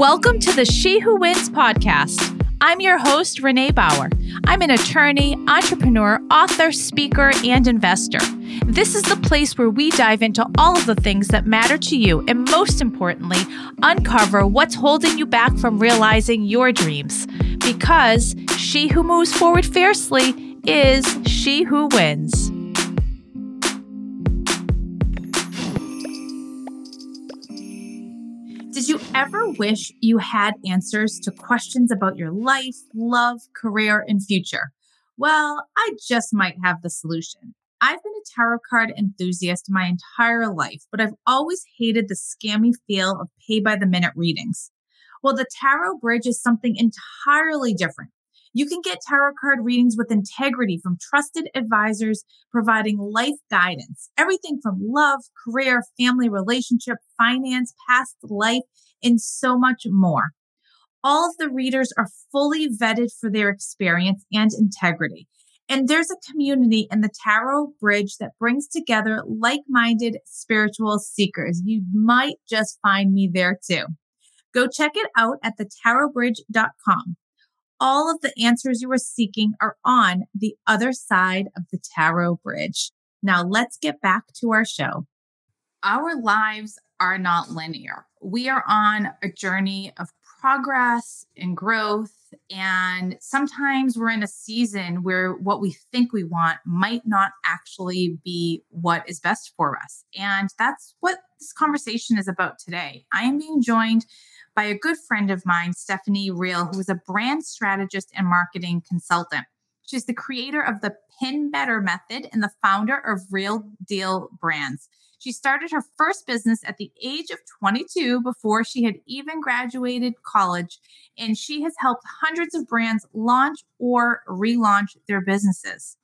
Welcome to the She Who Wins podcast. I'm your host, Renee Bauer. I'm an attorney, entrepreneur, author, speaker, and investor. This is the place where we dive into all of the things that matter to you and, most importantly, uncover what's holding you back from realizing your dreams. Because she who moves forward fiercely is she who wins. Ever wish you had answers to questions about your life, love, career, and future? Well, I just might have the solution. I've been a tarot card enthusiast my entire life, but I've always hated the scammy feel of pay by the minute readings. Well, the tarot bridge is something entirely different. You can get tarot card readings with integrity from trusted advisors providing life guidance, everything from love, career, family, relationship, finance, past life, and so much more. All of the readers are fully vetted for their experience and integrity. And there's a community in the Tarot Bridge that brings together like minded spiritual seekers. You might just find me there too. Go check it out at thetarotbridge.com all of the answers you are seeking are on the other side of the tarot bridge. Now let's get back to our show. Our lives are not linear. We are on a journey of progress and growth. And sometimes we're in a season where what we think we want might not actually be what is best for us. And that's what this conversation is about today. I am being joined by a good friend of mine, Stephanie Riel, who is a brand strategist and marketing consultant. She's the creator of the Pin Better method and the founder of Riel Deal Brands. She started her first business at the age of 22 before she had even graduated college, and she has helped hundreds of brands launch or relaunch their businesses.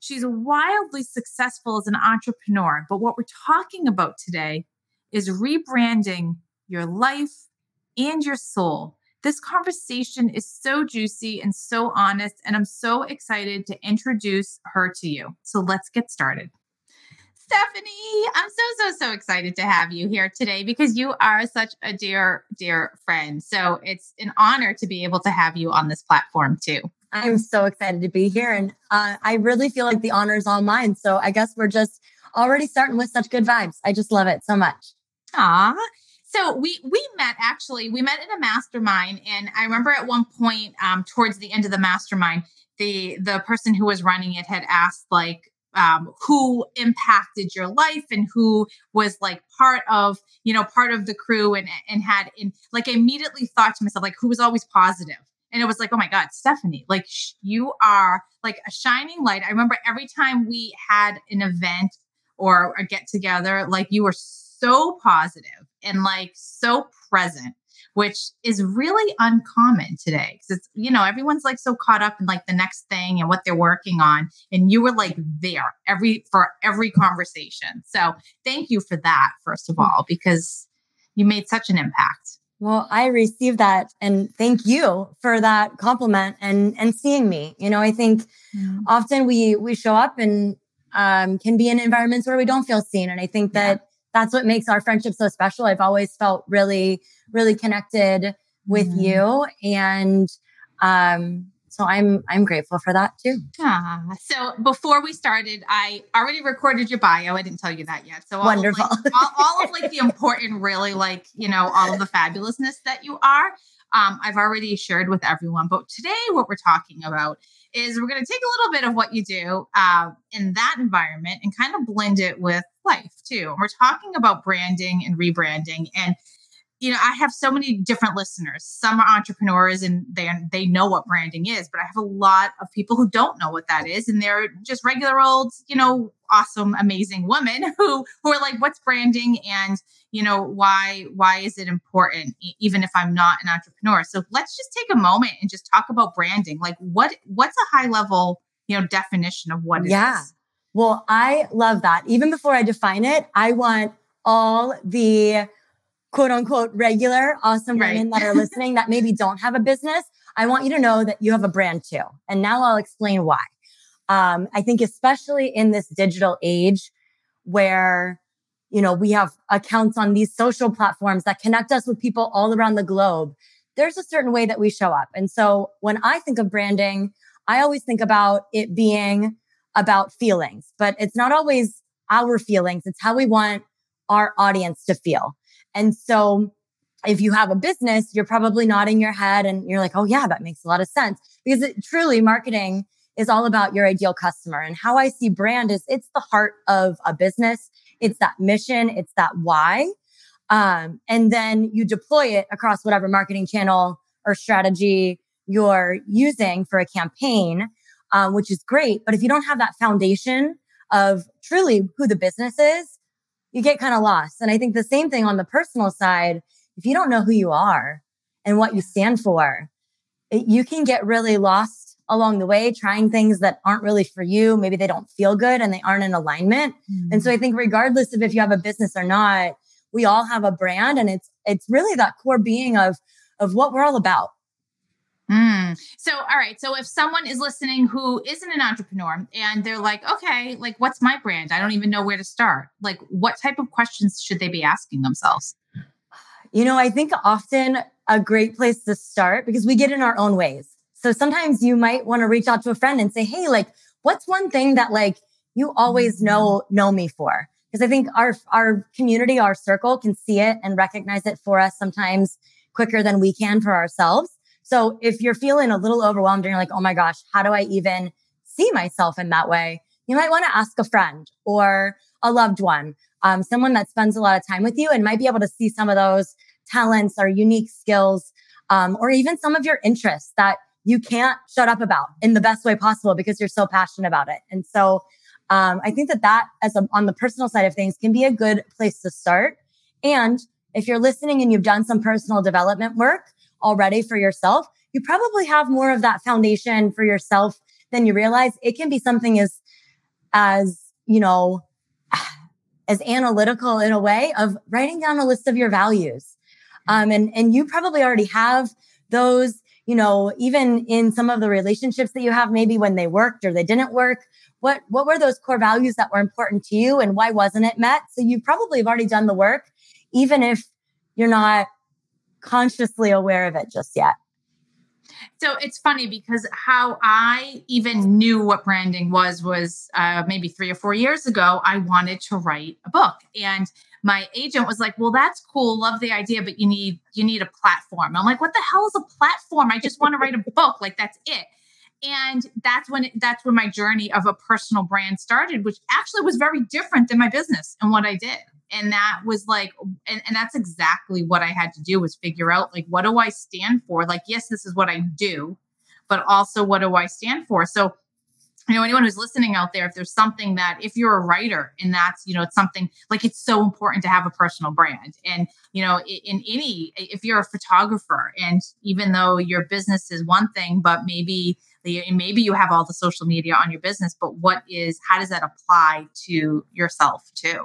She's wildly successful as an entrepreneur, but what we're talking about today is rebranding your life, and your soul. This conversation is so juicy and so honest, and I'm so excited to introduce her to you. So let's get started. Stephanie, I'm so, so, so excited to have you here today because you are such a dear, dear friend. So it's an honor to be able to have you on this platform too. I'm so excited to be here. And uh, I really feel like the honor is all mine. So I guess we're just already starting with such good vibes. I just love it so much. Ah, so we we met actually. We met in a mastermind, and I remember at one point, um, towards the end of the mastermind, the the person who was running it had asked like um, who impacted your life and who was like part of you know part of the crew and and had in like I immediately thought to myself like who was always positive? And it was like oh my god stephanie like sh- you are like a shining light. I remember every time we had an event or a get together like you were so positive and like so present which is really uncommon today because it's you know everyone's like so caught up in like the next thing and what they're working on and you were like there every for every conversation. So thank you for that first of all because you made such an impact. Well i received that and thank you for that compliment and and seeing me. You know i think mm-hmm. often we we show up and um, can be in environments where we don't feel seen and i think that that's what makes our friendship so special. I've always felt really, really connected with mm. you. And um, so I'm I'm grateful for that too. Ah, so before we started, I already recorded your bio. I didn't tell you that yet. So all wonderful. Of like, all, all, of like the important, really like you know all of the fabulousness that you are. Um, I've already shared with everyone. But today, what we're talking about is we're going to take a little bit of what you do uh, in that environment and kind of blend it with life too. And we're talking about branding and rebranding. And you know, I have so many different listeners. Some are entrepreneurs and they they know what branding is, but I have a lot of people who don't know what that is, and they're just regular old, you know, awesome, amazing women who who are like, "What's branding?" and you know, why why is it important? Even if I'm not an entrepreneur. So let's just take a moment and just talk about branding. Like, what what's a high level, you know, definition of what it yeah. is? Well, I love that. Even before I define it, I want all the quote unquote regular awesome right. women that are listening that maybe don't have a business. I want you to know that you have a brand too. And now I'll explain why. Um, I think, especially in this digital age where you know, we have accounts on these social platforms that connect us with people all around the globe. There's a certain way that we show up. And so when I think of branding, I always think about it being about feelings, but it's not always our feelings. It's how we want our audience to feel. And so if you have a business, you're probably nodding your head and you're like, oh, yeah, that makes a lot of sense because it, truly marketing is all about your ideal customer. And how I see brand is it's the heart of a business. It's that mission. It's that why. Um, and then you deploy it across whatever marketing channel or strategy you're using for a campaign, um, which is great. But if you don't have that foundation of truly who the business is, you get kind of lost. And I think the same thing on the personal side if you don't know who you are and what you stand for, it, you can get really lost along the way trying things that aren't really for you. Maybe they don't feel good and they aren't in alignment. Mm-hmm. And so I think regardless of if you have a business or not, we all have a brand and it's it's really that core being of of what we're all about. Mm. So, all right. So, if someone is listening who isn't an entrepreneur and they're like, okay, like, what's my brand? I don't even know where to start. Like, what type of questions should they be asking themselves? You know, I think often a great place to start because we get in our own ways. So sometimes you might want to reach out to a friend and say, Hey, like, what's one thing that like you always know, know me for? Because I think our, our community, our circle can see it and recognize it for us sometimes quicker than we can for ourselves. So if you're feeling a little overwhelmed and you're like, Oh my gosh, how do I even see myself in that way? You might want to ask a friend or a loved one um, someone that spends a lot of time with you and might be able to see some of those talents or unique skills, um, or even some of your interests that you can't shut up about in the best way possible because you're so passionate about it. And so, um, I think that that as a, on the personal side of things can be a good place to start. And if you're listening and you've done some personal development work already for yourself, you probably have more of that foundation for yourself than you realize. It can be something as, as, you know, as analytical in a way of writing down a list of your values. Um, and, and you probably already have those, you know, even in some of the relationships that you have, maybe when they worked or they didn't work, what, what were those core values that were important to you and why wasn't it met? So you probably have already done the work, even if you're not consciously aware of it just yet. So it's funny because how I even knew what branding was was uh, maybe three or four years ago. I wanted to write a book, and my agent was like, "Well, that's cool, love the idea, but you need you need a platform." I'm like, "What the hell is a platform? I just want to write a book. Like that's it." And that's when it, that's when my journey of a personal brand started, which actually was very different than my business and what I did and that was like and, and that's exactly what i had to do was figure out like what do i stand for? Like yes this is what i do but also what do i stand for? So you know anyone who's listening out there if there's something that if you're a writer and that's you know it's something like it's so important to have a personal brand. And you know in, in any if you're a photographer and even though your business is one thing but maybe the, maybe you have all the social media on your business but what is how does that apply to yourself too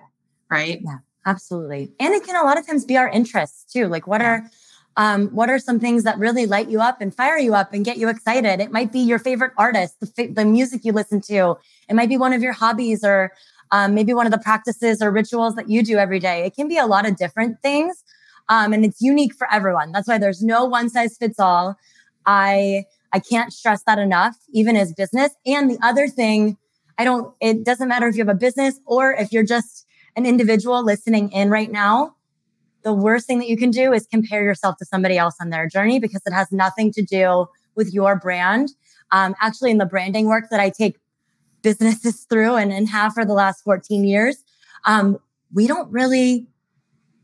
right? Yeah, absolutely. And it can a lot of times be our interests too. Like what are um, what are some things that really light you up and fire you up and get you excited? It might be your favorite artist, the, fa- the music you listen to. It might be one of your hobbies or um, maybe one of the practices or rituals that you do every day. It can be a lot of different things. Um, and it's unique for everyone. That's why there's no one size fits all. I, I can't stress that enough, even as business. And the other thing, I don't, it doesn't matter if you have a business or if you're just an individual listening in right now, the worst thing that you can do is compare yourself to somebody else on their journey because it has nothing to do with your brand. Um, actually, in the branding work that I take businesses through and, and have for the last 14 years, um, we don't really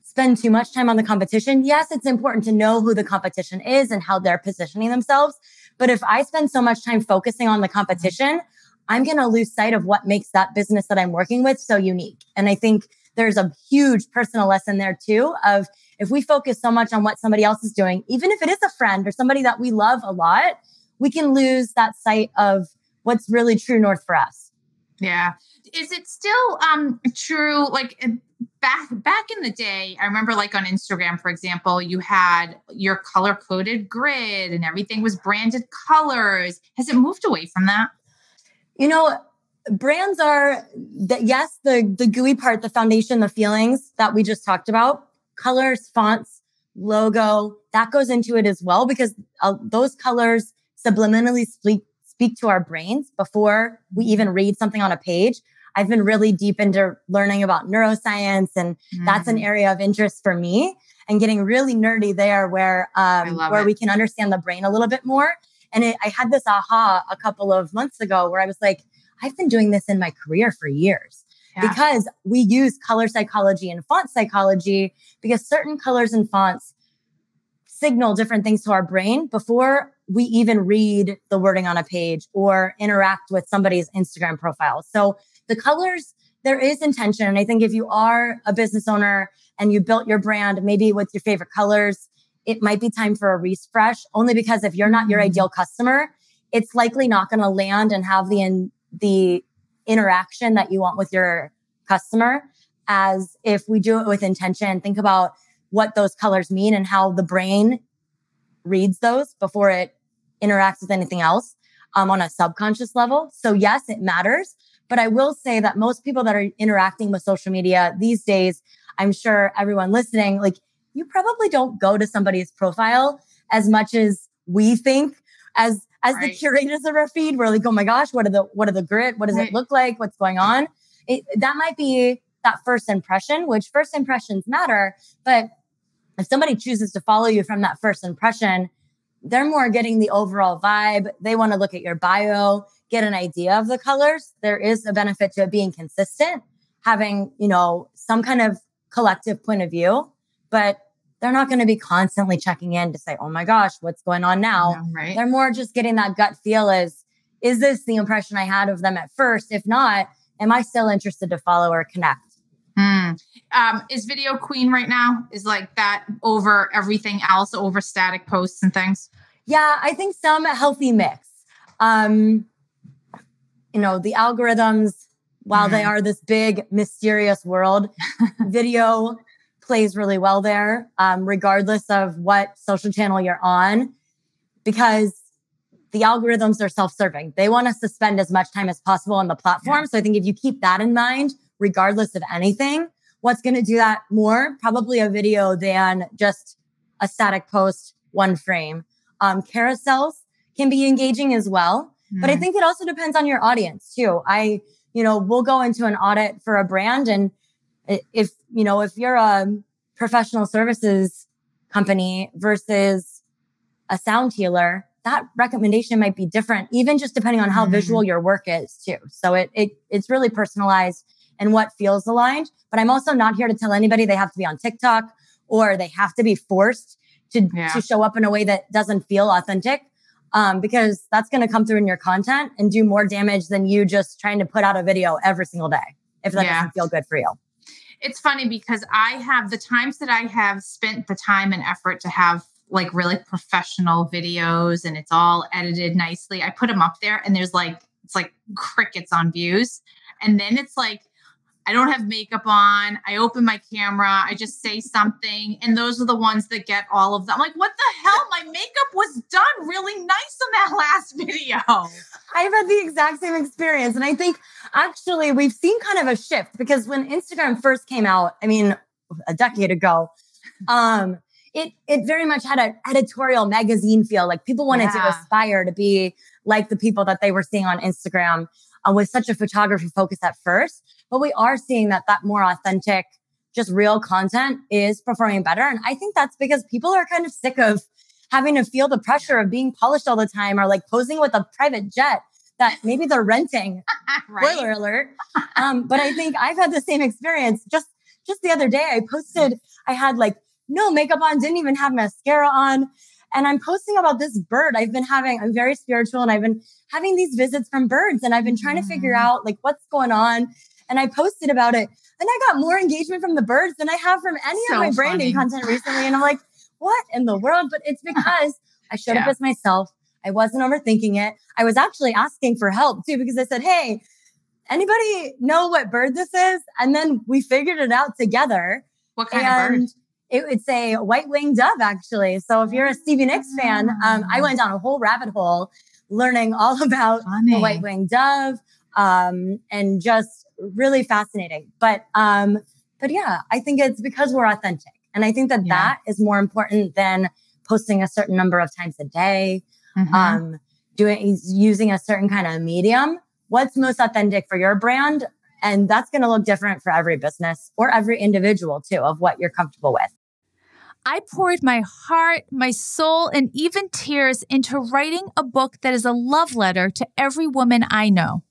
spend too much time on the competition. Yes, it's important to know who the competition is and how they're positioning themselves. But if I spend so much time focusing on the competition, I'm going to lose sight of what makes that business that I'm working with so unique. And I think there's a huge personal lesson there too of if we focus so much on what somebody else is doing, even if it is a friend or somebody that we love a lot, we can lose that sight of what's really true north for us. Yeah. Is it still um true like uh, back back in the day, I remember like on Instagram for example, you had your color coded grid and everything was branded colors. Has it moved away from that? You know, brands are the, yes, the the gooey part, the foundation, the feelings that we just talked about, colors, fonts, logo, that goes into it as well because uh, those colors subliminally speak speak to our brains before we even read something on a page. I've been really deep into learning about neuroscience, and mm-hmm. that's an mm-hmm. area of interest for me. And getting really nerdy there, where um, where it. we can understand the brain a little bit more. And it, I had this aha a couple of months ago where I was like, I've been doing this in my career for years. Yeah. Because we use color psychology and font psychology because certain colors and fonts signal different things to our brain before we even read the wording on a page or interact with somebody's Instagram profile. So the colors, there is intention. And I think if you are a business owner and you built your brand, maybe with your favorite colors, it might be time for a refresh only because if you're not your mm-hmm. ideal customer, it's likely not going to land and have the in, the interaction that you want with your customer as if we do it with intention. Think about what those colors mean and how the brain reads those before it interacts with anything else um, on a subconscious level. So yes it matters. But i will say that most people that are interacting with social media these days i'm sure everyone listening like you probably don't go to somebody's profile as much as we think as as right. the curators of our feed we're like oh my gosh what are the what are the grit? What does right. it look like? What's going on? It, that might be that first impression which first impressions matter but if somebody chooses to follow you from that first impression they're more getting the overall vibe. They want to look at your bio get an idea of the colors. There is a benefit to it being consistent having you know some kind of collective point of view but they're not going to be constantly checking in to say, oh my gosh, what's going on now? Yeah, right. They're more just getting that gut feel is, is this the impression I had of them at first? If not, am I still interested to follow or connect? Mm. Um, is video queen right now? Is like that over everything else, over static posts and things? Yeah, I think some healthy mix. Um, you know, the algorithms, while mm. they are this big mysterious world, video plays really well there, um, regardless of what social channel you're on, because the algorithms are self-serving. They want us to spend as much time as possible on the platform. Yeah. So I think if you keep that in mind, regardless of anything, what's going to do that more? Probably a video than just a static post, one frame. Um, carousels can be engaging as well, mm. but I hmm. think it also depends on your audience too. I, you know, we'll go into an audit for a brand and if you know if you're a professional services company versus a sound healer that recommendation might be different even just depending on how mm-hmm. visual your work is too so it, it it's really personalized and what feels aligned but i'm also not here to tell anybody they have to be on tiktok or they have to be forced to, yeah. to show up in a way that doesn't feel authentic um, because that's going to come through in your content and do more damage than you just trying to put out a video every single day if that yeah. doesn't feel good for you it's funny because I have the times that I have spent the time and effort to have like really professional videos and it's all edited nicely. I put them up there and there's like it's like crickets on views. And then it's like I don't have makeup on. I open my camera. I just say something. And those are the ones that get all of them. I'm like, what the hell? My makeup was done really nice on that last video. I've had the exact same experience. And I think actually we've seen kind of a shift because when Instagram first came out, I mean, a decade ago, um, it it very much had an editorial magazine feel. Like people wanted yeah. to aspire to be like the people that they were seeing on Instagram uh, with such a photography focus at first. But we are seeing that that more authentic, just real content is performing better. And I think that's because people are kind of sick of having to feel the pressure of being polished all the time or like posing with a private jet that maybe they're renting. right. Spoiler alert. Um, but I think I've had the same experience. Just just the other day, I posted, I had like no makeup on, didn't even have mascara on. And I'm posting about this bird I've been having. I'm very spiritual and I've been having these visits from birds and I've been trying to figure mm. out like what's going on. And I posted about it and I got more engagement from the birds than I have from any so of my branding content recently. And I'm like, what in the world? But it's because I showed yeah. up as myself. I wasn't overthinking it. I was actually asking for help too, because I said, Hey, anybody know what bird this is? And then we figured it out together. What kind and of bird? It, it's a white winged dove, actually. So if you're a Stevie Nicks fan, um, I went down a whole rabbit hole learning all about Funny. the white winged dove, um, and just really fascinating. But um, but yeah, I think it's because we're authentic, and I think that yeah. that is more important than posting a certain number of times a day, mm-hmm. um, doing using a certain kind of medium. What's most authentic for your brand? And that's going to look different for every business or every individual too, of what you're comfortable with. I poured my heart, my soul, and even tears into writing a book that is a love letter to every woman I know.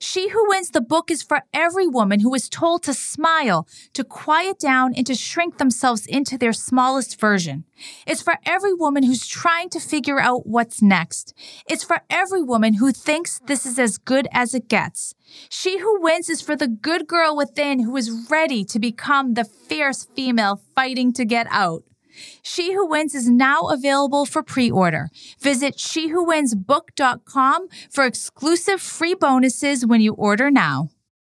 She Who Wins the book is for every woman who is told to smile, to quiet down, and to shrink themselves into their smallest version. It's for every woman who's trying to figure out what's next. It's for every woman who thinks this is as good as it gets. She Who Wins is for the good girl within who is ready to become the fierce female fighting to get out. She Who Wins is now available for pre order. Visit SheWhoWinsBook.com for exclusive free bonuses when you order now.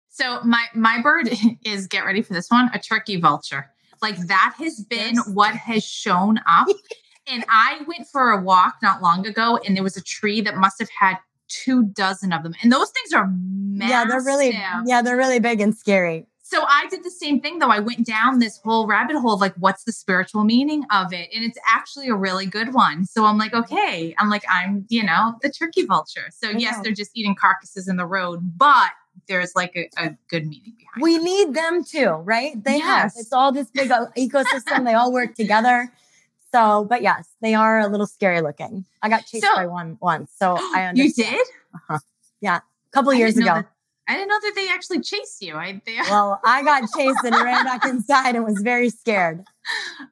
So, my, my bird is get ready for this one a turkey vulture. Like, that has been what has shown up. and I went for a walk not long ago, and there was a tree that must have had two dozen of them. And those things are massive. Yeah, they're really yeah, they're really big and scary. So I did the same thing though. I went down this whole rabbit hole of like, what's the spiritual meaning of it? And it's actually a really good one. So I'm like, okay, I'm like, I'm, you know, the turkey vulture. So yes, they're just eating carcasses in the road, but there's like a, a good meaning behind we it. need them too, right? They yes. have, it's all this big uh, ecosystem. they all work together. So, but yes, they are a little scary looking. I got chased so, by one once. So I understand. You did? Uh-huh. Yeah. A couple years ago. That- I didn't know that they actually chased you. I they, well, I got chased and ran back inside and was very scared.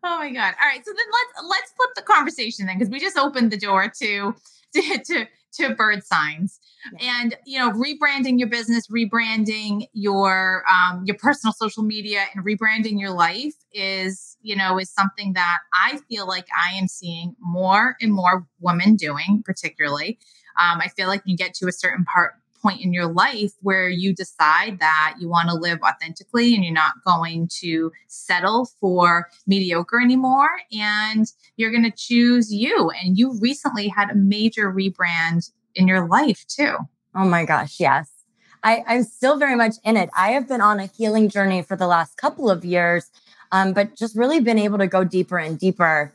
Oh my god! All right, so then let's let's flip the conversation then because we just opened the door to to to, to bird signs yeah. and you know rebranding your business, rebranding your um, your personal social media, and rebranding your life is you know is something that I feel like I am seeing more and more women doing, particularly. Um, I feel like you get to a certain part point in your life where you decide that you want to live authentically and you're not going to settle for mediocre anymore and you're going to choose you. And you recently had a major rebrand in your life too. Oh my gosh, yes. I, I'm still very much in it. I have been on a healing journey for the last couple of years, um, but just really been able to go deeper and deeper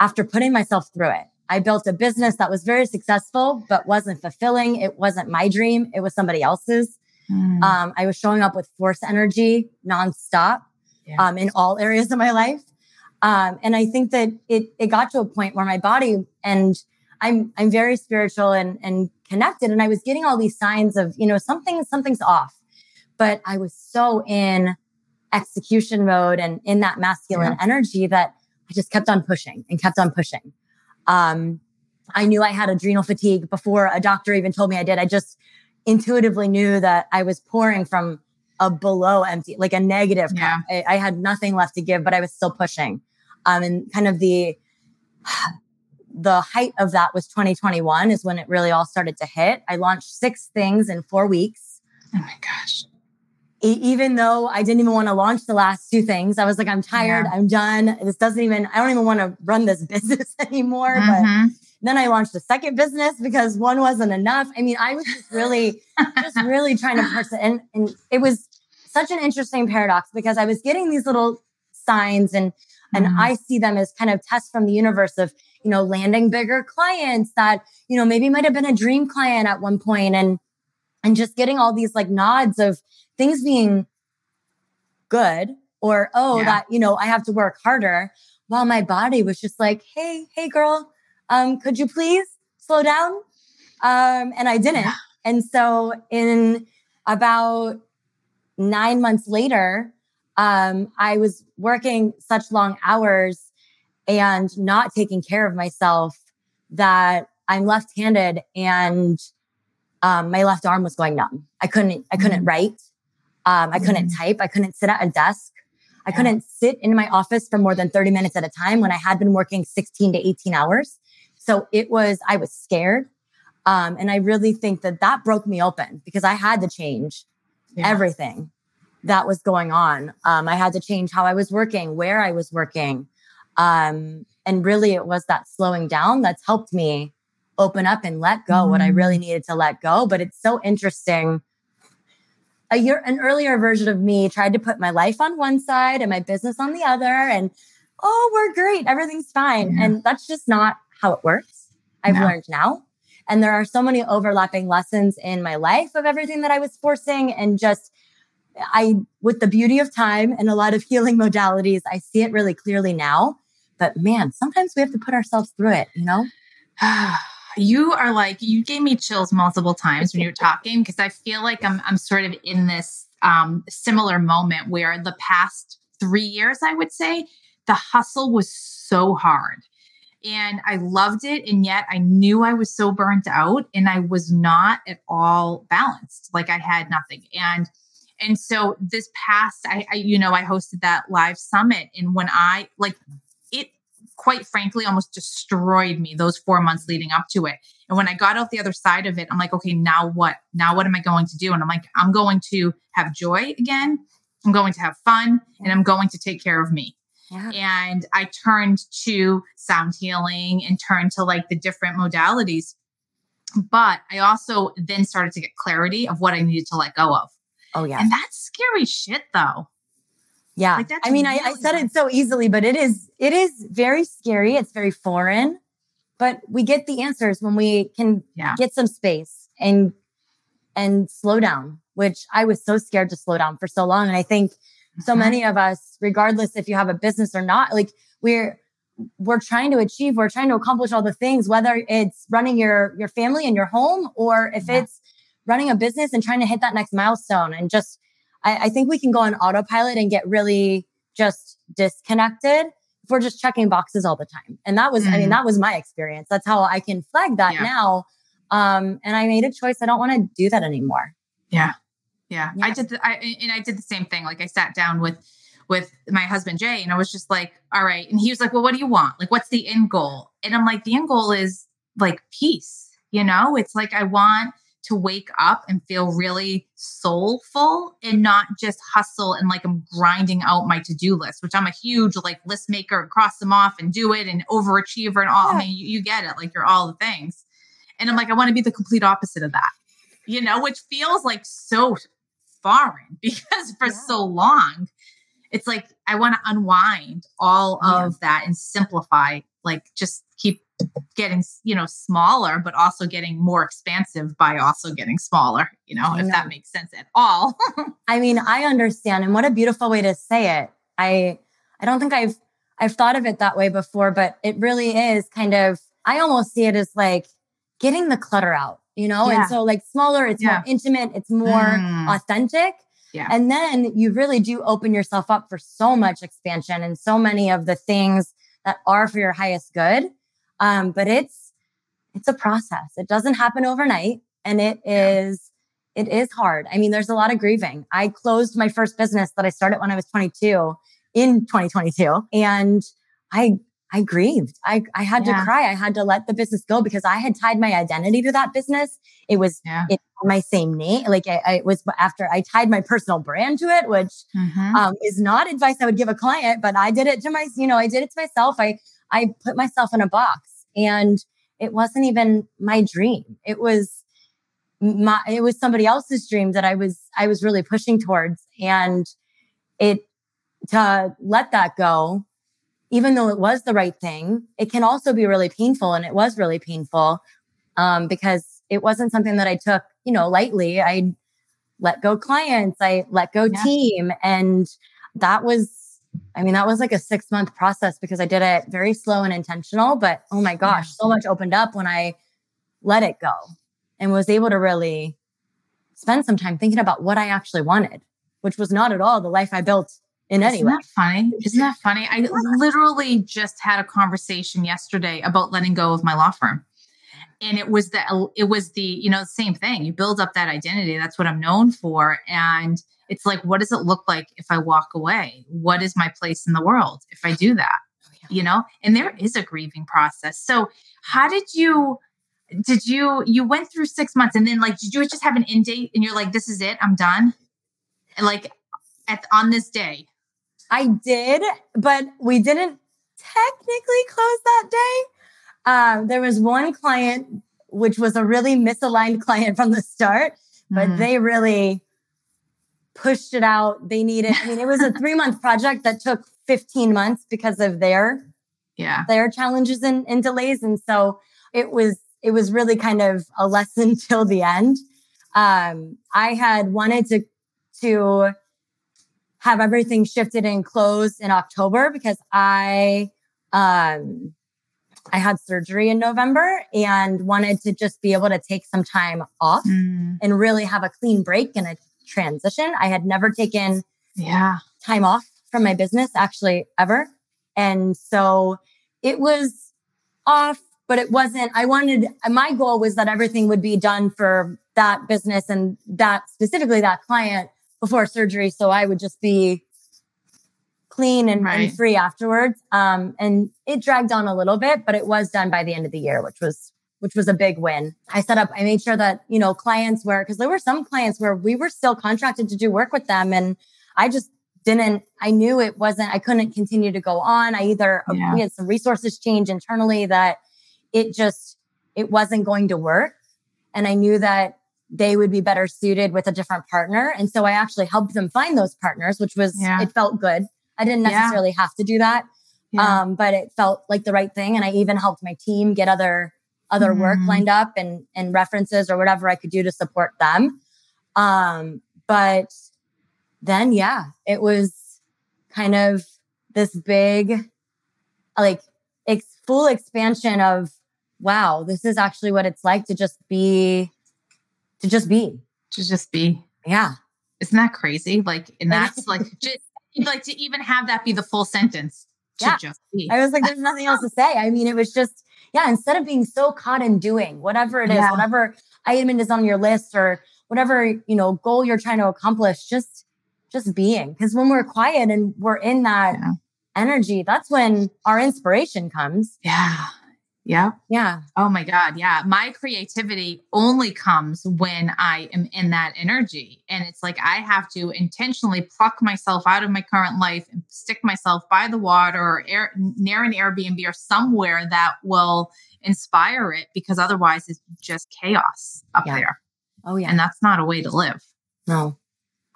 after putting myself through it. I built a business that was very successful, but wasn't fulfilling. It wasn't my dream. It was somebody else's. Mm. Um, I was showing up with force energy nonstop um, in all areas of my life. Um, and I think that it, it got to a point where my body and I'm, I'm very spiritual and, and connected. And I was getting all these signs of, you know, something, something's off, but I was so in execution mode and in that masculine yeah. energy that I just kept on pushing and kept on pushing. Um, I knew I had adrenal fatigue before a doctor even told me I did. I just intuitively knew that I was pouring from a below empty, like a negative yeah. cup. I, I, had nothing left to give, but I was still pushing. Um, and kind of the the height of that was 2021 is when it really all started to hit. I launched six things in four weeks. Oh my gosh even though I didn't even want to launch the last two things, I was like, I'm tired. Yeah. I'm done. This doesn't even, I don't even want to run this business anymore. Mm-hmm. But then I launched a second business because one wasn't enough. I mean, I was just really, just really trying to person. And, and it was such an interesting paradox because I was getting these little signs and, and mm-hmm. I see them as kind of tests from the universe of, you know, landing bigger clients that, you know, maybe might have been a dream client at one point and, and just getting all these like nods of, things being good or oh yeah. that you know i have to work harder while my body was just like hey hey girl um could you please slow down um and i didn't yeah. and so in about 9 months later um i was working such long hours and not taking care of myself that i'm left-handed and um, my left arm was going numb i couldn't i couldn't mm. write um, I couldn't mm. type. I couldn't sit at a desk. I couldn't sit in my office for more than 30 minutes at a time when I had been working 16 to 18 hours. So it was, I was scared. Um, and I really think that that broke me open because I had to change yeah. everything that was going on. Um, I had to change how I was working, where I was working. Um, and really, it was that slowing down that's helped me open up and let go mm. what I really mm. needed to let go. But it's so interesting. A year, an earlier version of me tried to put my life on one side and my business on the other. And oh, we're great. Everything's fine. Yeah. And that's just not how it works. I've no. learned now. And there are so many overlapping lessons in my life of everything that I was forcing and just I with the beauty of time and a lot of healing modalities, I see it really clearly now. But man, sometimes we have to put ourselves through it, you know? you are like you gave me chills multiple times when you were talking because I feel like I'm I'm sort of in this um, similar moment where the past three years, I would say, the hustle was so hard. And I loved it. And yet I knew I was so burnt out and I was not at all balanced. Like I had nothing. And and so this past, I, I you know, I hosted that live summit. And when I like quite frankly almost destroyed me those four months leading up to it. And when I got out the other side of it, I'm like, okay, now what? Now what am I going to do? And I'm like, I'm going to have joy again. I'm going to have fun and I'm going to take care of me. Yeah. And I turned to sound healing and turned to like the different modalities. But I also then started to get clarity of what I needed to let go of. Oh, yeah. And that's scary shit, though. Yeah. Like I mean, really I, I said it so easily, but it is, it is very scary. It's very foreign, but we get the answers when we can yeah. get some space and, and slow down, which I was so scared to slow down for so long. And I think so mm-hmm. many of us, regardless if you have a business or not, like we're, we're trying to achieve, we're trying to accomplish all the things, whether it's running your, your family and your home, or if yeah. it's running a business and trying to hit that next milestone and just I, I think we can go on autopilot and get really just disconnected if we're just checking boxes all the time. And that was, mm. I mean, mm. that was my experience. That's how I can flag that yeah. now. Um, and I made a choice. I don't want to do that anymore. Yeah. Yeah. yeah. I did, the, I, and I did the same thing. Like I sat down with, with my husband Jay and I was just like, all right. And he was like, well, what do you want? Like, what's the end goal? And I'm like, the end goal is like peace, you know, it's like, I want, to wake up and feel really soulful and not just hustle and like I'm grinding out my to-do list, which I'm a huge like list maker and cross them off and do it and overachiever and all. Yeah. I mean, you, you get it, like you're all the things. And I'm like, I want to be the complete opposite of that, you know, which feels like so foreign because for yeah. so long, it's like I want to unwind all yeah. of that and simplify, like just keep getting you know smaller but also getting more expansive by also getting smaller you know, if that makes sense at all i mean i understand and what a beautiful way to say it i i don't think i've i've thought of it that way before but it really is kind of i almost see it as like getting the clutter out you know yeah. and so like smaller it's yeah. more intimate it's more mm. authentic yeah. And then you really do open yourself up for so much expansion and so many of the things that are for your highest good. Um, but it's it's a process. It doesn't happen overnight, and it is it is hard. I mean, there's a lot of grieving. I closed my first business that I started when I was 22 in 2022, and I I grieved. I, I had yeah. to cry. I had to let the business go because I had tied my identity to that business. It was yeah. it, my same name. Like I, I, was after I tied my personal brand to it, which mm-hmm. um, is not advice I would give a client, but I did it to my, you know, I did it to myself. I, I put myself in a box and it wasn't even my dream. It was my, it was somebody else's dream that I was, I was really pushing towards. And it, to let that go even though it was the right thing, it can also be really painful. And it was really painful um, because it wasn't something that I took, you know, lightly. I let go clients, I let go yeah. team. And that was, I mean, that was like a six month process because I did it very slow and intentional. But oh my gosh, yeah. so much opened up when I let it go and was able to really spend some time thinking about what I actually wanted, which was not at all the life I built in any Isn't. That funny? Isn't that funny? I literally just had a conversation yesterday about letting go of my law firm. And it was the it was the, you know, same thing. You build up that identity. That's what I'm known for. And it's like, what does it look like if I walk away? What is my place in the world if I do that? Oh, you know, and there is a grieving process. So how did you did you you went through six months and then like did you just have an end date and you're like, this is it, I'm done? And like at on this day, I did, but we didn't technically close that day. Um, there was one client, which was a really misaligned client from the start, but Mhm. they really pushed it out. They needed, I mean, it was a three month project that took 15 months because of their yeah. their challenges and, and delays. And so it was it was really kind of a lesson till the end. Um, I had wanted to to have everything shifted and closed in October because I um I had surgery in November and wanted to just be able to take some time off Mm, and really have a clean break and a transition. I had never taken yeah. time off from my business actually ever. And so it was off, but it wasn't, I wanted, my goal was that everything would be done for that business and that specifically that client before surgery. So I would just be clean and, and free afterwards. Um, and it dragged on a little bit, but it was done by the end of the year, which was which was a big win. I set up, I made sure that, you know, clients were, because there were some clients where we were still contracted to do work with them. And I just didn't, I knew it wasn't, I couldn't continue to go on. I either, Yeah. we had some resources change internally that it just, it wasn't going to work. And I knew that they would be better suited with a different partner. And so I actually helped them find those partners, which was, Yeah. it felt good. I didn't Yeah. necessarily have to do that. Yeah. Um, but it felt like the right thing. And I even helped my team get other other work Mhm. lined up and and references or whatever I could do to support them. Um, but then yeah, it was kind of this big like ex- full expansion of wow, this is actually what it's like to just be to just be. to just be Yeah. isn't that crazy like and that's like just like to even have that be the full sentence to Yeah. just be I was like, there's nothing else to say. I mean, it was just, yeah, instead of being so caught in doing whatever it is, Yeah. whatever item is on your list or whatever, you know, goal you're trying to accomplish, just just being. Because when we're quiet and we're in that Yeah. energy, that's when our inspiration comes. yeah yeah Yeah. oh my god yeah my creativity only comes when i am in that energy and it's like i have to intentionally pluck myself out of my current life and stick myself by the water or air, near an airbnb or somewhere that will inspire it because otherwise it's just chaos up Yeah. there Oh yeah. and that's not a way to live No,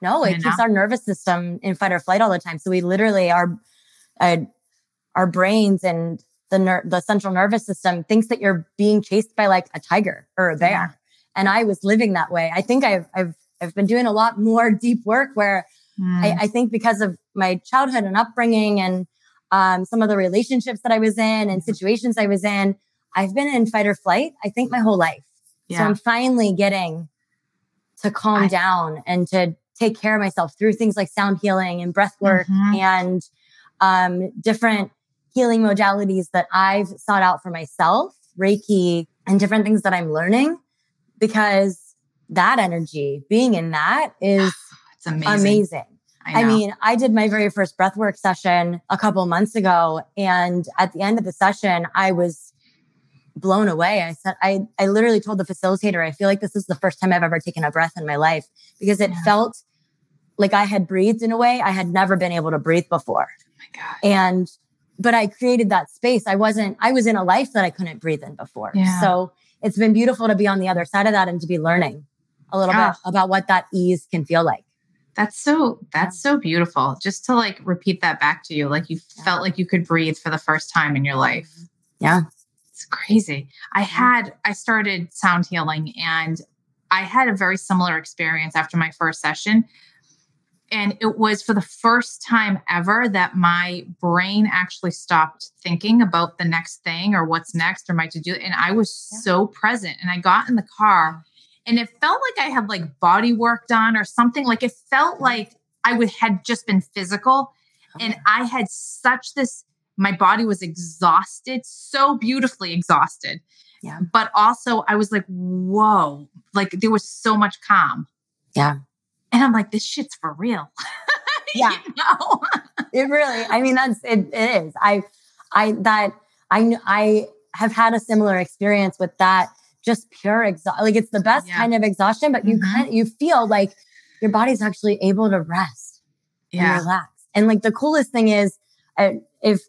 no, it You keeps know? our nervous system in fight or flight all the time. So we literally our uh, our brains and the ner- the central nervous system thinks that you're being chased by like a tiger or a bear. Yeah. And I was living that way. I think I've I've I've been doing a lot more deep work where Mm. I, I think because of my childhood and upbringing and um, some of the relationships that I was in and situations I was in, I've been in fight or flight. I think my whole life. So I'm finally getting to calm I- down and to take care of myself through things like sound healing and breath work Mhm. and um, different healing modalities that I've sought out for myself, Reiki, and different things that I'm learning because that energy, being in that is it's amazing, amazing. I, I, mean, I did my very first breathwork session a couple months ago. And at the end of the session, I was blown away. I said, I, I literally told the facilitator, I feel like this is the first time I've ever taken a breath in my life because it Yeah. felt like I had breathed in a way I had never been able to breathe before. oh my god And, but I created that space. I wasn't, I was in a life that I couldn't breathe in before. Yeah. So it's been beautiful to be on the other side of that and to be learning a little Yeah. bit about what that ease can feel like. That's so that's so beautiful. Just to like repeat that back to you, like you Yeah. felt like you could breathe for the first time in your life. Yeah. It's crazy. I had I started sound healing and I had a very similar experience after my first session. And it was for the first time ever that my brain actually stopped thinking about the next thing or what's next or my to do. And I was Yeah. so present. And I got in the car and it felt like I had like body work done or something. Like it felt like I would had just been physical oh, and I had such this my body was exhausted, so beautifully exhausted. Yeah. But also I was like, whoa, like there was so much calm. Yeah. And I'm like, this shit's for real. Yeah. know? it really i mean that's it, it is i i that i i have had a similar experience with that just pure exhaustion like it's the best Yeah. kind of exhaustion but you Mhm. kind you feel like your body's actually able to rest and Yeah. relax and like the coolest thing is uh, if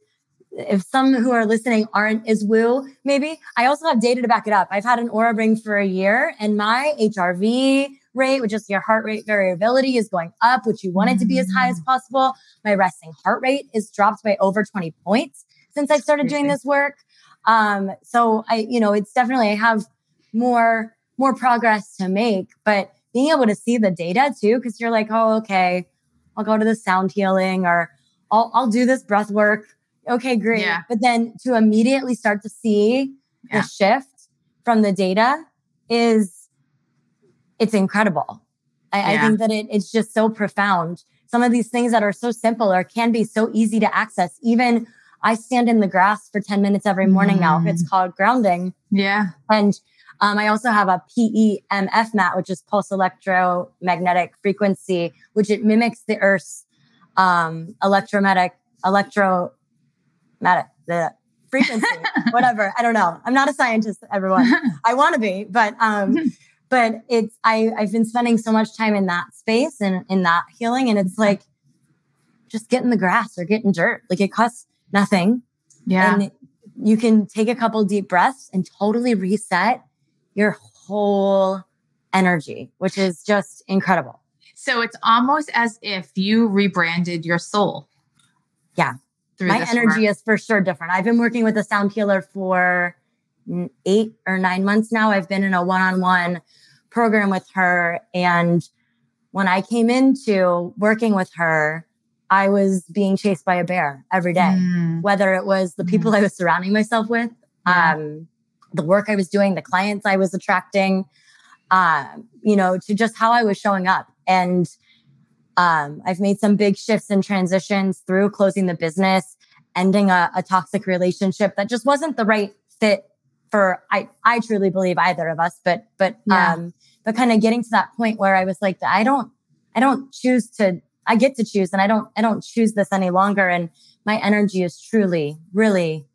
if some who are listening aren't as woo, maybe I also have data to back it up. I've had an Oura ring for a year and my HRV rate, which is your heart rate variability, is going up, which you want it to be as high as mm. possible. My resting heart rate is dropped by over 20 points since I've started doing this work. Um, so I, you know, it's definitely I have more more progress to make, but being able to see the data too, because you're like, oh, okay, I'll go to the sound healing or I'll I'll do this breath work. Okay, great. Yeah. But then to immediately start to see yeah. the shift from the data is it's incredible. I, yeah. I think that it, it's just so profound. Some of these things that are so simple or can be so easy to access. Even I stand in the grass for 10 minutes every morning mm. now. It's called grounding. Yeah. And um, I also have a PEMF mat, which is pulse electromagnetic frequency, which it mimics the Earth's um, electromagnetic, electromagnetic, the frequency, whatever. I don't know. I'm not a scientist, everyone. I want to be, but um, but it's I I've been spending so much time in that space and in that healing, and it's like just get in the grass or get in dirt. Like it costs nothing. Yeah. And you can take a couple deep breaths and totally reset your whole energy, which is just incredible. So it's almost as if you rebranded your soul. Yeah. My energy work. is for sure different. I've been working with a sound healer for eight or nine months now. I've been in a one on one program with her. And when I came into working with her, I was being chased by a bear every day, mm. whether it was the people mm. I was surrounding myself with, yeah. um, the work I was doing, the clients I was attracting, uh, you know, to just how I was showing up. And um, I've made some big shifts and transitions through closing the business, ending a, a toxic relationship that just wasn't the right fit for I I truly believe either of us, but but yeah. um, but kind of getting to that point where I was like, I don't I don't choose to I get to choose and I don't I don't choose this any longer. And my energy is truly really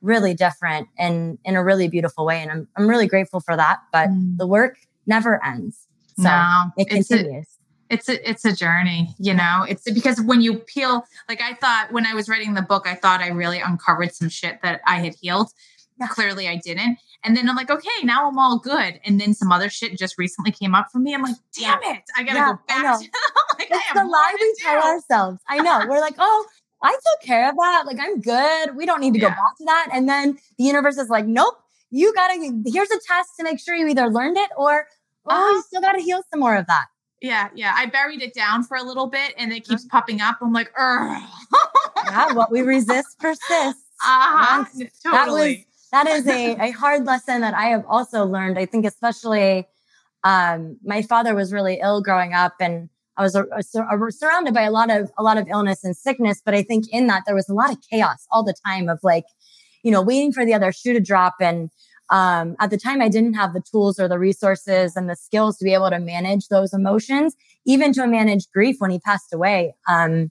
really different and in a really beautiful way. And I'm I'm really grateful for that but mm. the work never ends. So no, it continues. it's a it's a journey you know? It's because when you peel like i thought when i was writing the book i thought i really uncovered some shit that i had healed yeah. clearly i didn't and then i'm like okay now i'm all good and then some other shit just recently came up for me i'm like damn it i gotta yeah, go back like, it's the lie we tell ourselves. I know. We're like, oh, I took care of that. Like, I'm good. We don't need to yeah. go back to that. And then the universe is like, nope, you gotta, here's a test to make sure you either learned it or, oh, uh-huh. you still gotta heal some more of that. Yeah, yeah. I buried it down for a little bit and it keeps popping up. I'm like, yeah, what we resist persists. Uh-huh. Totally. That was that is a, a hard lesson that I have also learned. I think especially um, my father was really ill growing up and I was a, a, a, surrounded by a lot of a lot of illness and sickness, but I think in that there was a lot of chaos all the time of like, you know, waiting for the other shoe to drop. And um, at the time, I didn't have the tools or the resources and the skills to be able to manage those emotions, even to manage grief when he passed away. Um,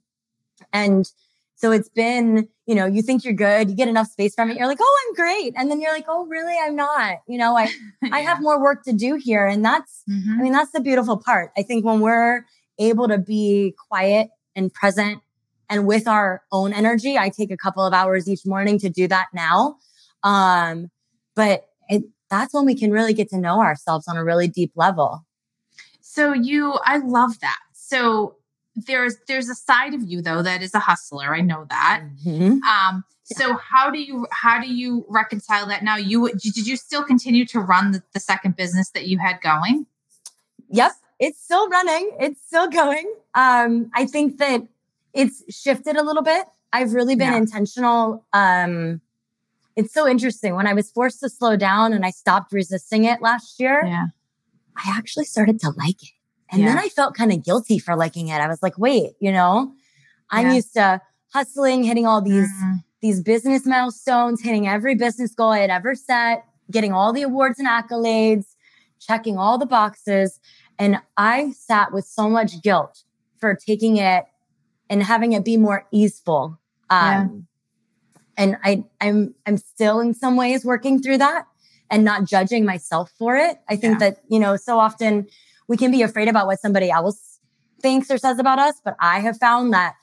and so it's been, you know, you think you're good, you get enough space from it, you're like, oh, I'm great, and then you're like, oh, really, I'm not. You know, I yeah. I have more work to do here, and that's, mm-hmm. I mean, that's the beautiful part. I think when we're able to be quiet and present and with our own energy. I take a couple of hours each morning to do that now. Um, but it, that's when we can really get to know ourselves on a really deep level. So you, I love that. So there's there's a side of you though that is a hustler. I know that. Mm-hmm. Um, so how do you how do you reconcile that now? You did you still continue to run the, the second business that you had going? Yep it's still running. It's still going. Um, I think that it's shifted a little bit. I've really been yeah. intentional. Um, it's so interesting. When I was forced to slow down and I stopped resisting it last year, yeah. I actually started to like it. And yeah. then I felt kind of guilty for liking it. I was like, wait, you know, I'm used to hustling, hitting all these mm. these business milestones, hitting every business goal I had ever set, getting all the awards and accolades, checking all the boxes. And I sat with so much guilt for taking it and having it be more easeful. Um, yeah. and I, I'm, I'm still in some ways working through that and not judging myself for it. I think yeah. that, you know, so often we can be afraid about what somebody else thinks or says about us, but I have found that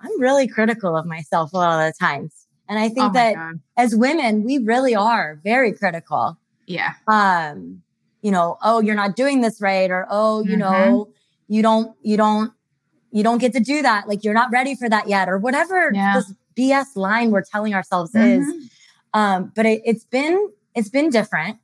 I'm really critical of myself a lot of the times. And I think oh that God. as women, we really are very critical. Yeah. Um, you know, oh, you're not doing this right, or oh, you mm-hmm. know, you don't, you don't, you don't get to do that. Like you're not ready for that yet, or whatever yeah. this BS line we're telling ourselves mm-hmm. is. Um, but it, it's been it's been different.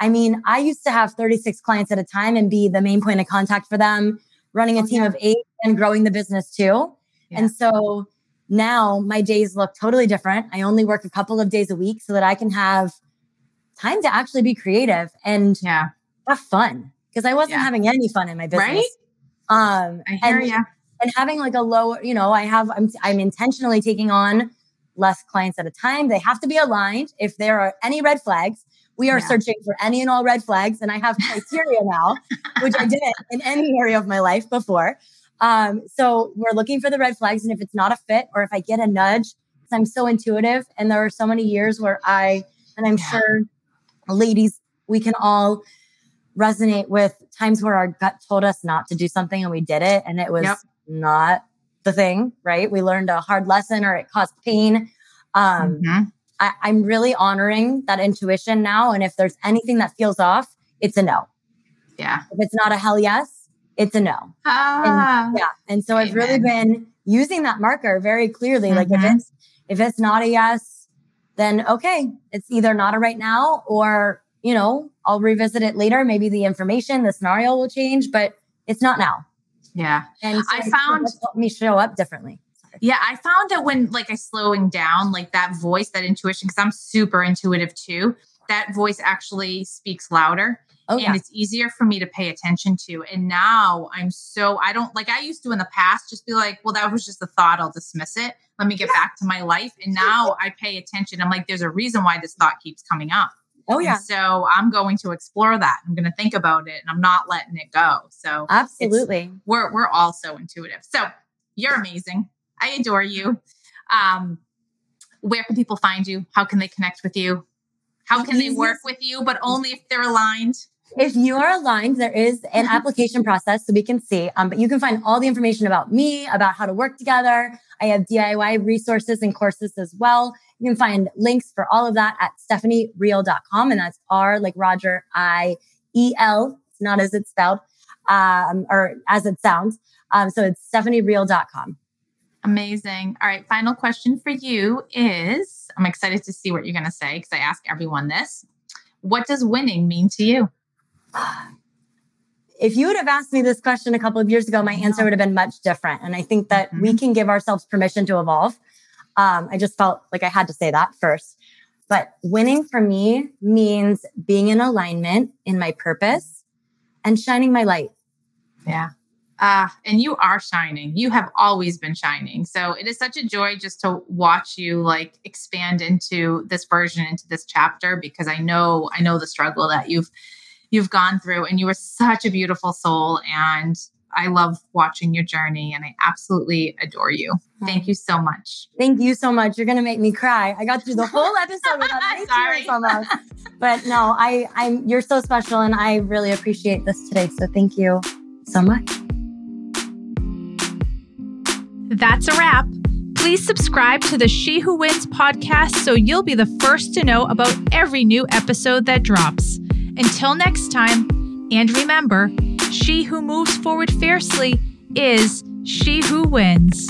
I mean, I used to have 36 clients at a time and be the main point of contact for them, running a team of eight and growing the business too. Yeah. And so now my days look totally different. I only work a couple of days a week so that I can have time to actually be creative and yeah. have fun because I wasn't yeah. having any fun in my business. Right? Um, I hear and, you. And having like a lower, you know, I have, I'm, I'm intentionally taking on less clients at a time. They have to be aligned. If there are any red flags, we are yeah. searching for any and all red flags. And I have criteria now, which I didn't in any area of my life before. Um, so we're looking for the red flags. And if it's not a fit or if I get a nudge, because I'm so intuitive and there are so many years where I, and I'm yeah. sure ladies, we can all resonate with times where our gut told us not to do something and we did it and it was yep. not the thing, right? We learned a hard lesson or it caused pain. Um, mm-hmm. I, I'm really honoring that intuition now. And if there's anything that feels off, it's a no. Yeah. If it's not a hell yes, it's a no. Ah, and, yeah. And so Amen. I've really been using that marker very clearly. Mm-hmm. Like if mm-hmm. it's if it's not a yes, then okay, it's either not a right now or, you know, I'll revisit it later. Maybe the information, the scenario will change, but it's not now. Yeah. And so I found me show up differently. Yeah, I found that when like I slowing down, like that voice, that intuition, because I'm super intuitive too, that voice actually speaks louder. Oh, yeah. And it's easier for me to pay attention to. And now I'm so, I don't like, I used to in the past just be like, well, that was just a thought. I'll dismiss it. Let me get back to my life. And now I pay attention. I'm like, there's a reason why this thought keeps coming up. Oh, yeah. And so I'm going to explore that. I'm going to think about it and I'm not letting it go. So absolutely. We're, we're all so intuitive. So you're amazing. I adore you. Um, where can people find you? How can they connect with you? How can they work with you, but only if they're aligned? If you are aligned, there is an application process so we can see. Um, but you can find all the information about me, about how to work together. I have DIY resources and courses as well. You can find links for all of that at stephanieriel.com. And that's R like Roger, I E L, It's not as it's spelled, um, or as it sounds. Um, so it's stephanieriel.com. Amazing. All right. Final question for you is I'm excited to see what you're going to say because I ask everyone this. What does winning mean to you? If you would have asked me this question a couple of years ago, my answer would have been much different. And I think that mm-hmm. we can give ourselves permission to evolve. Um, I just felt like I had to say that first. But winning for me means being in alignment in my purpose and shining my light. Yeah. Uh, and you are shining. You have always been shining. So it is such a joy just to watch you like expand into this version, into this chapter, because I know, I know the struggle that you've you've gone through and you are such a beautiful soul and I love watching your journey and I absolutely adore you. Thank you so much. Thank you so much. You're gonna make me cry. I got through the whole episode without any tears almost. But no, I I'm you're so special and I really appreciate this today. So thank you so much. That's a wrap. Please subscribe to the She Who Wins podcast so you'll be the first to know about every new episode that drops. Until next time, and remember, she who moves forward fiercely is she who wins.